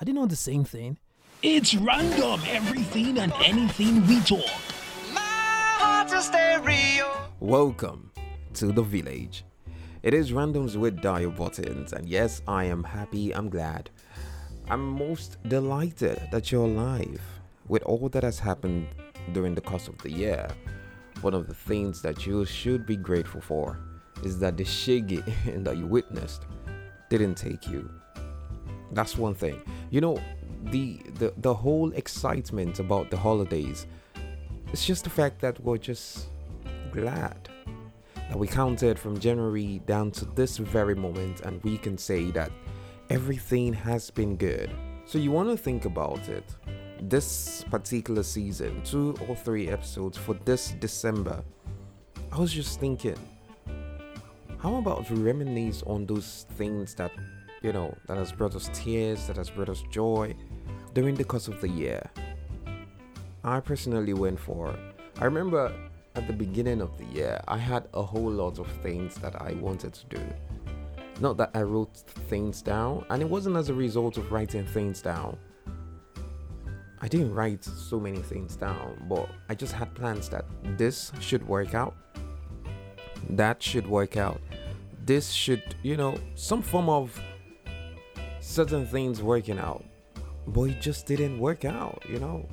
Are didn't know the same thing? It's random, everything and anything we talk. Welcome to the village. It is randoms with Dio Buttons, and yes, I am happy, I'm glad. I'm most delighted that you're alive. With all that has happened during the course of the year, one of the things that you should be grateful for is that the shege that you witnessed didn't take you. That's one thing. You know, the the, the whole excitement about the holidays, it's just the fact that we're just glad that we counted from January down to this very moment and we can say that everything has been good. So you want to think about it. This particular season, two or three episodes for this December, I was just thinking, how about reminisce on those things that, you know, that has brought us tears, that has brought us joy during the course of the year? I personally went for, I remember at the beginning of the year, I had a whole lot of things that I wanted to do. Not that I wrote things down, and it wasn't as a result of writing things down. I didn't write so many things down, but I just had plans that this should work out, that should work out, this should, you know, some form of certain things working out. But it just didn't work out, you know.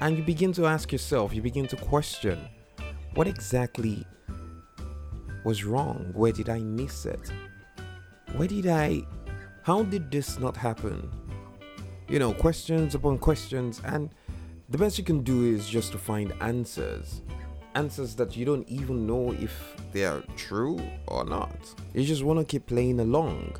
And you begin to ask yourself, you begin to question what exactly was wrong? Where did I miss it? Where did I. How did this not happen? You know, questions upon questions, and the best you can do is just to find answers. Answers that you don't even know if they are true or not. You just want to keep playing along.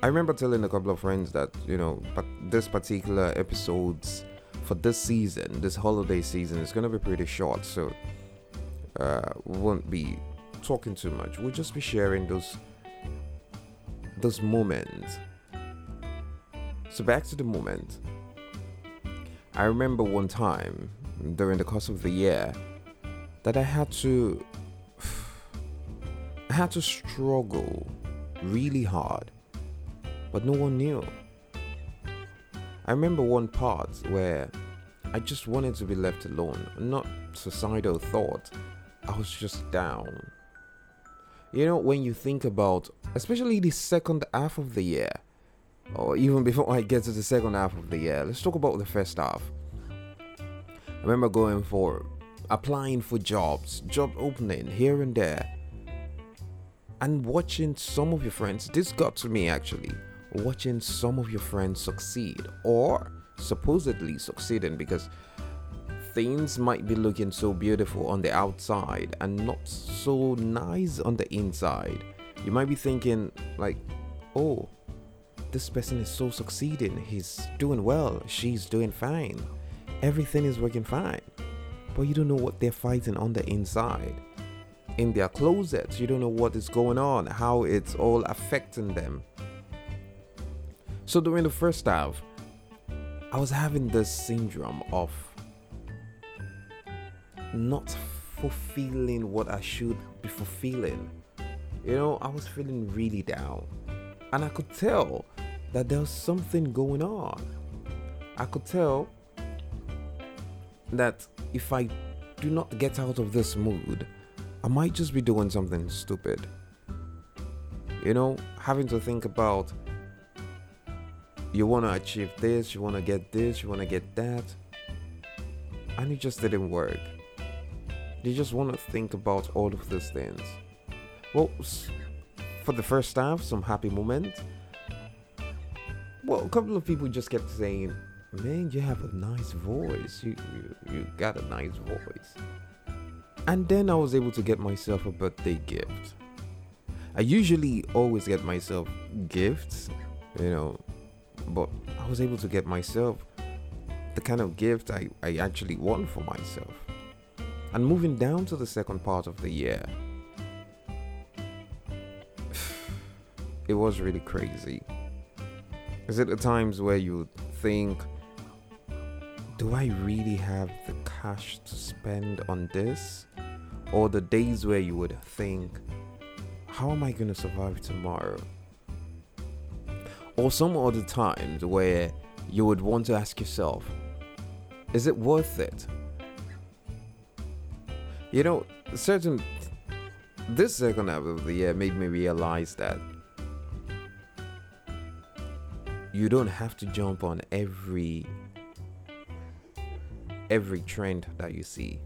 I remember telling a couple of friends that, you know, but this particular episodes for this season, this holiday season, is to be pretty short. So uh, we won't be talking too much. We'll just be sharing those those moments. So back to the moment. I remember one time during the course of the year that I had to I had to struggle really hard, but no one knew. I remember one part where I just wanted to be left alone, not suicidal thought. I was just down. You know, when you think about, especially the second half of the year, or even before I get to the second half of the year, let's talk about the first half. I remember going for applying for jobs, job opening here and there, and watching some of your friends. This got to me actually watching some of your friends succeed or supposedly succeeding because things might be looking so beautiful on the outside and not so nice on the inside. You might be thinking, like, oh, this person is so succeeding. He's doing well. She's doing fine. Everything is working fine. But you don't know what they're fighting on the inside. In their closets, you don't know what is going on, how it's all affecting them. So during the first half, I was having this syndrome of not fulfilling what I should be fulfilling. You know, I was feeling really down. And I could tell that there was something going on. I could tell that if I do not get out of this mood, I might just be doing something stupid. You know, having to think about you want to achieve this, you want to get this, you want to get that, and it just didn't work. You just want to think about all of these things. Well, for the first half, some happy moments. Well, a couple of people just kept saying, "Man, you have a nice voice. You you, you got a nice voice." And then I was able to get myself a birthday gift. I usually always get myself gifts, you know, but I was able to get myself the kind of gift I, I actually want for myself. And moving down to the second part of the year, it was really crazy. Is it the times where you think, do I really have the cash to spend on this? Or the days where you would think, how am I going to survive tomorrow? Or some other times where you would want to ask yourself, is it worth it? You know, certain this second half of the year made me realize that you don't have to jump on every every trend that you see.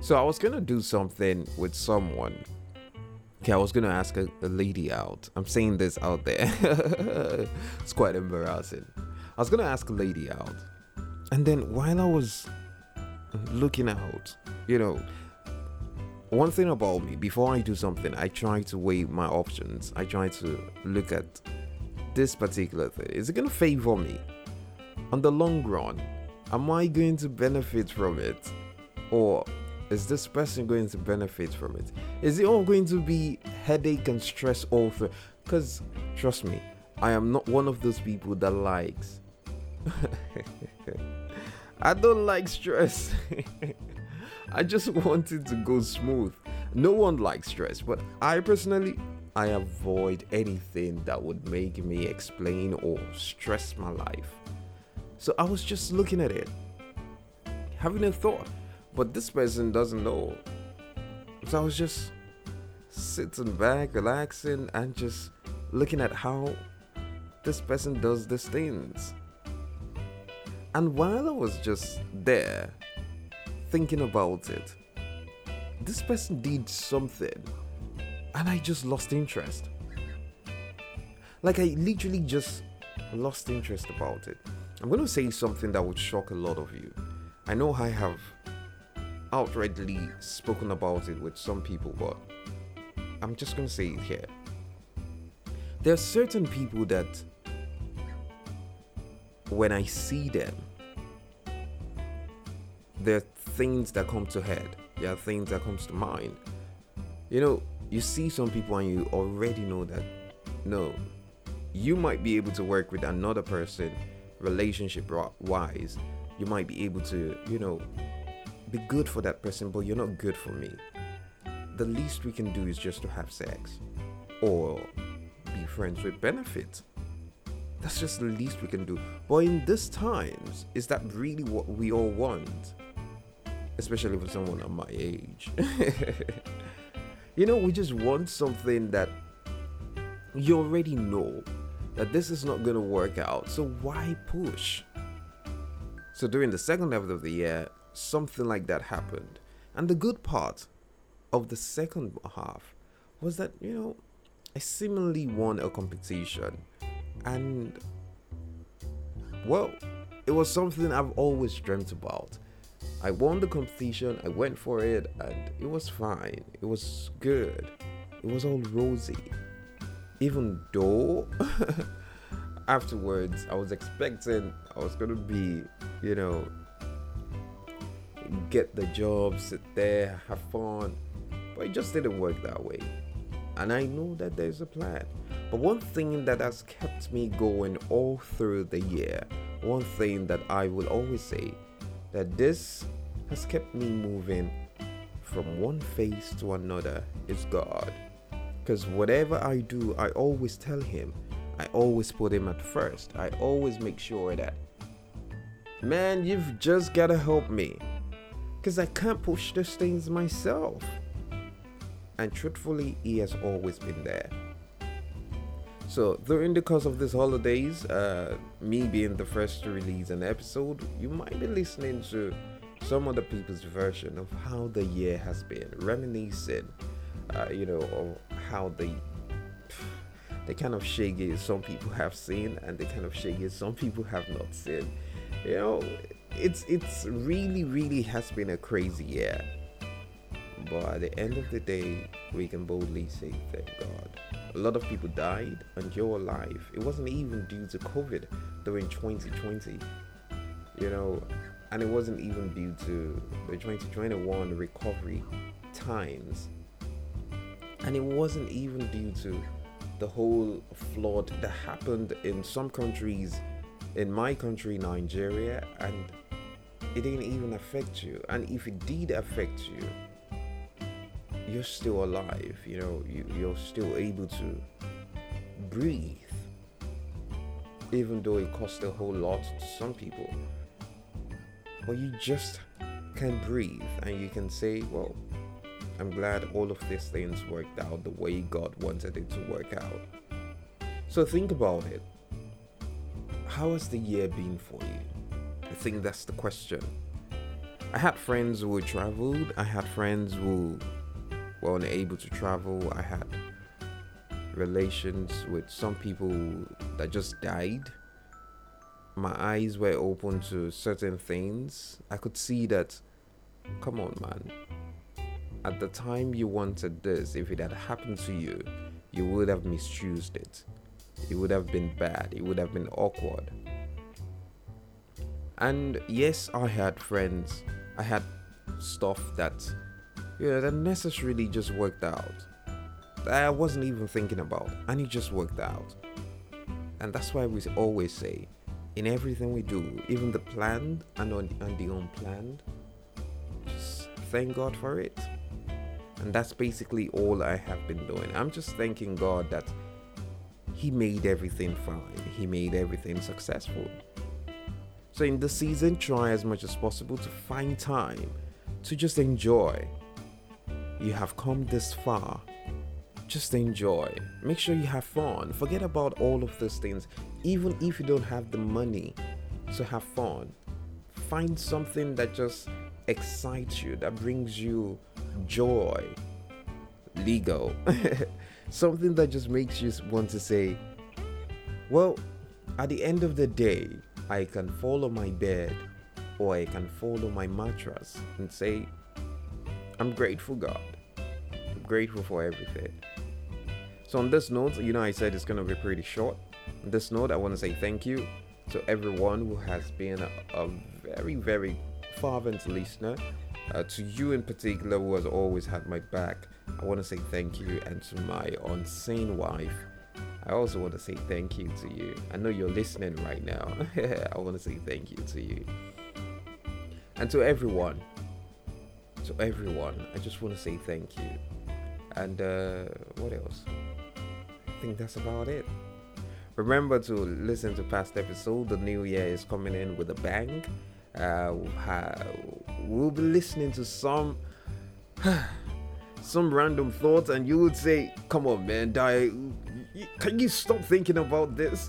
So I was gonna do something with someone. Okay, I was gonna ask a, a lady out. I'm saying this out there. it's quite embarrassing. I was gonna ask a lady out, and then while I was looking out, you know, one thing about me, before I do something, I try to weigh my options. I try to look at this particular thing. Is it gonna favor me? On the long run, am I going to benefit from it? Or is this person going to benefit from it? Is it all going to be headache and stress all through? Because trust me, I am not one of those people that likes. I don't like stress. I just want it to go smooth. No one likes stress, but I personally I avoid anything that would make me explain or stress my life. So I was just looking at it, having a thought, but this person doesn't know. So I was just sitting back, relaxing, and just looking at how this person does these things. And while I was just there thinking about it, this person did something and I just lost interest. Like, I literally just lost interest about it. I'm going to say something that would shock a lot of you. I know I have outrightly spoken about it with some people, but I'm just to say it here. There are certain people that, when I see them, there are things that come to head. There are things that comes to mind. You know, you see some people and you already know that no, you might be able to work with another person relationship wise. You might be able to, you know, be good for that person, but you're not good for me. The least we can do is just to have sex or be friends with benefits. That's just the least we can do. But in these times, is that really what we all want? Especially for someone of my age. You know, we just want something that you already know that this is not going to work out. So why push? So during the second half of the year, something like that happened. And the good part of the second half was that, you know, I seemingly won a competition. And, well, it was something I've always dreamt about. I won the competition, I went for it, and it was fine. It was good. It was all rosy. Even though afterwards I was expecting I was gonna be, you know, get the job, sit there, have fun. But it just didn't work that way. And I know that there's a plan. But one thing that has kept me going all through the year, one thing that I will always say that this has kept me moving from one phase to another is God. Because whatever I do, I always tell Him, I always put Him at first. I always make sure that, man, you've just got to help me. Because I can't push these things myself. And truthfully, He has always been there. So during the course of these holidays, uh, me being the first to release an episode, you might be listening to some other people's version of how the year has been, reminiscing, uh, you know, of how the the kind of shege some people have seen and the kind of shege some people have not seen. You know, it's it's really really has been a crazy year. But at the end of the day, we can boldly say thank God. A lot of people died and you're alive. It wasn't even due to COVID during 2020. You know, and it wasn't even due to the 2021 recovery times. And it wasn't even due to the whole flood that happened in some countries, in my country, Nigeria, and it didn't even affect you. And if it did affect you, you're still alive you know you, you're still able to breathe. Even though it costs a whole lot to some people. But you just can breathe and you can say, well, I'm glad all of these things worked out the way God wanted it to work out. So think about it. How has the year been for you? Think that's the question. I had friends who traveled, I had friends who were unable to travel, I had relations with some people that just died. My eyes were open to certain things. I could see that, come on, man. At the time you wanted this, if it had happened to you, you would have misused it. It would have been bad. It would have been awkward. And yes, I had friends. I had stuff that, you know, that necessarily just worked out. That I wasn't even thinking about, and it just worked out. And that's why we always say, in everything we do, even the planned and, on, and the unplanned, just thank God for it. And that's basically all I have been doing. I'm just thanking God that He made everything fine, He made everything successful. So, in the season, try as much as possible to find time to just enjoy. You have come this far. Just enjoy. Make sure you have fun. Forget about all of those things, even if you don't have the money to have fun. Find something that just excites you, that brings you joy. Legal. something that just makes you want to say, well, at the end of the day, I can follow my bed or I can follow my mattress and say, I'm grateful, God. I'm grateful for everything. So, on this note, you know, I said it's going to be pretty short. On this note, I want to say thank you to everyone who has been a, a very, very fervent listener. Uh, to you in particular, who has always had my back, I want to say thank you. And to my unseen wife, I also want to say thank you to you. I know you're listening right now. I want to say thank you to you. And to everyone, to everyone, I just want to say thank you. And uh, what else? I think that's about it. Remember to listen to past episode. The new year is coming in with a bang. Uh, we'll be listening to some some random thoughts, and you would say, "Come on, man, die can you stop thinking about this?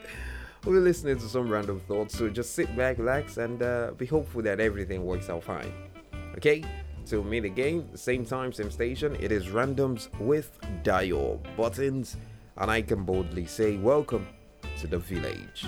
We're listening to some random thoughts, so just sit back, relax, and uh, be hopeful that everything works out fine. Okay? Till meet again, same time, same station. It is randoms with Dio Buttons, and I can boldly say, Welcome to the village.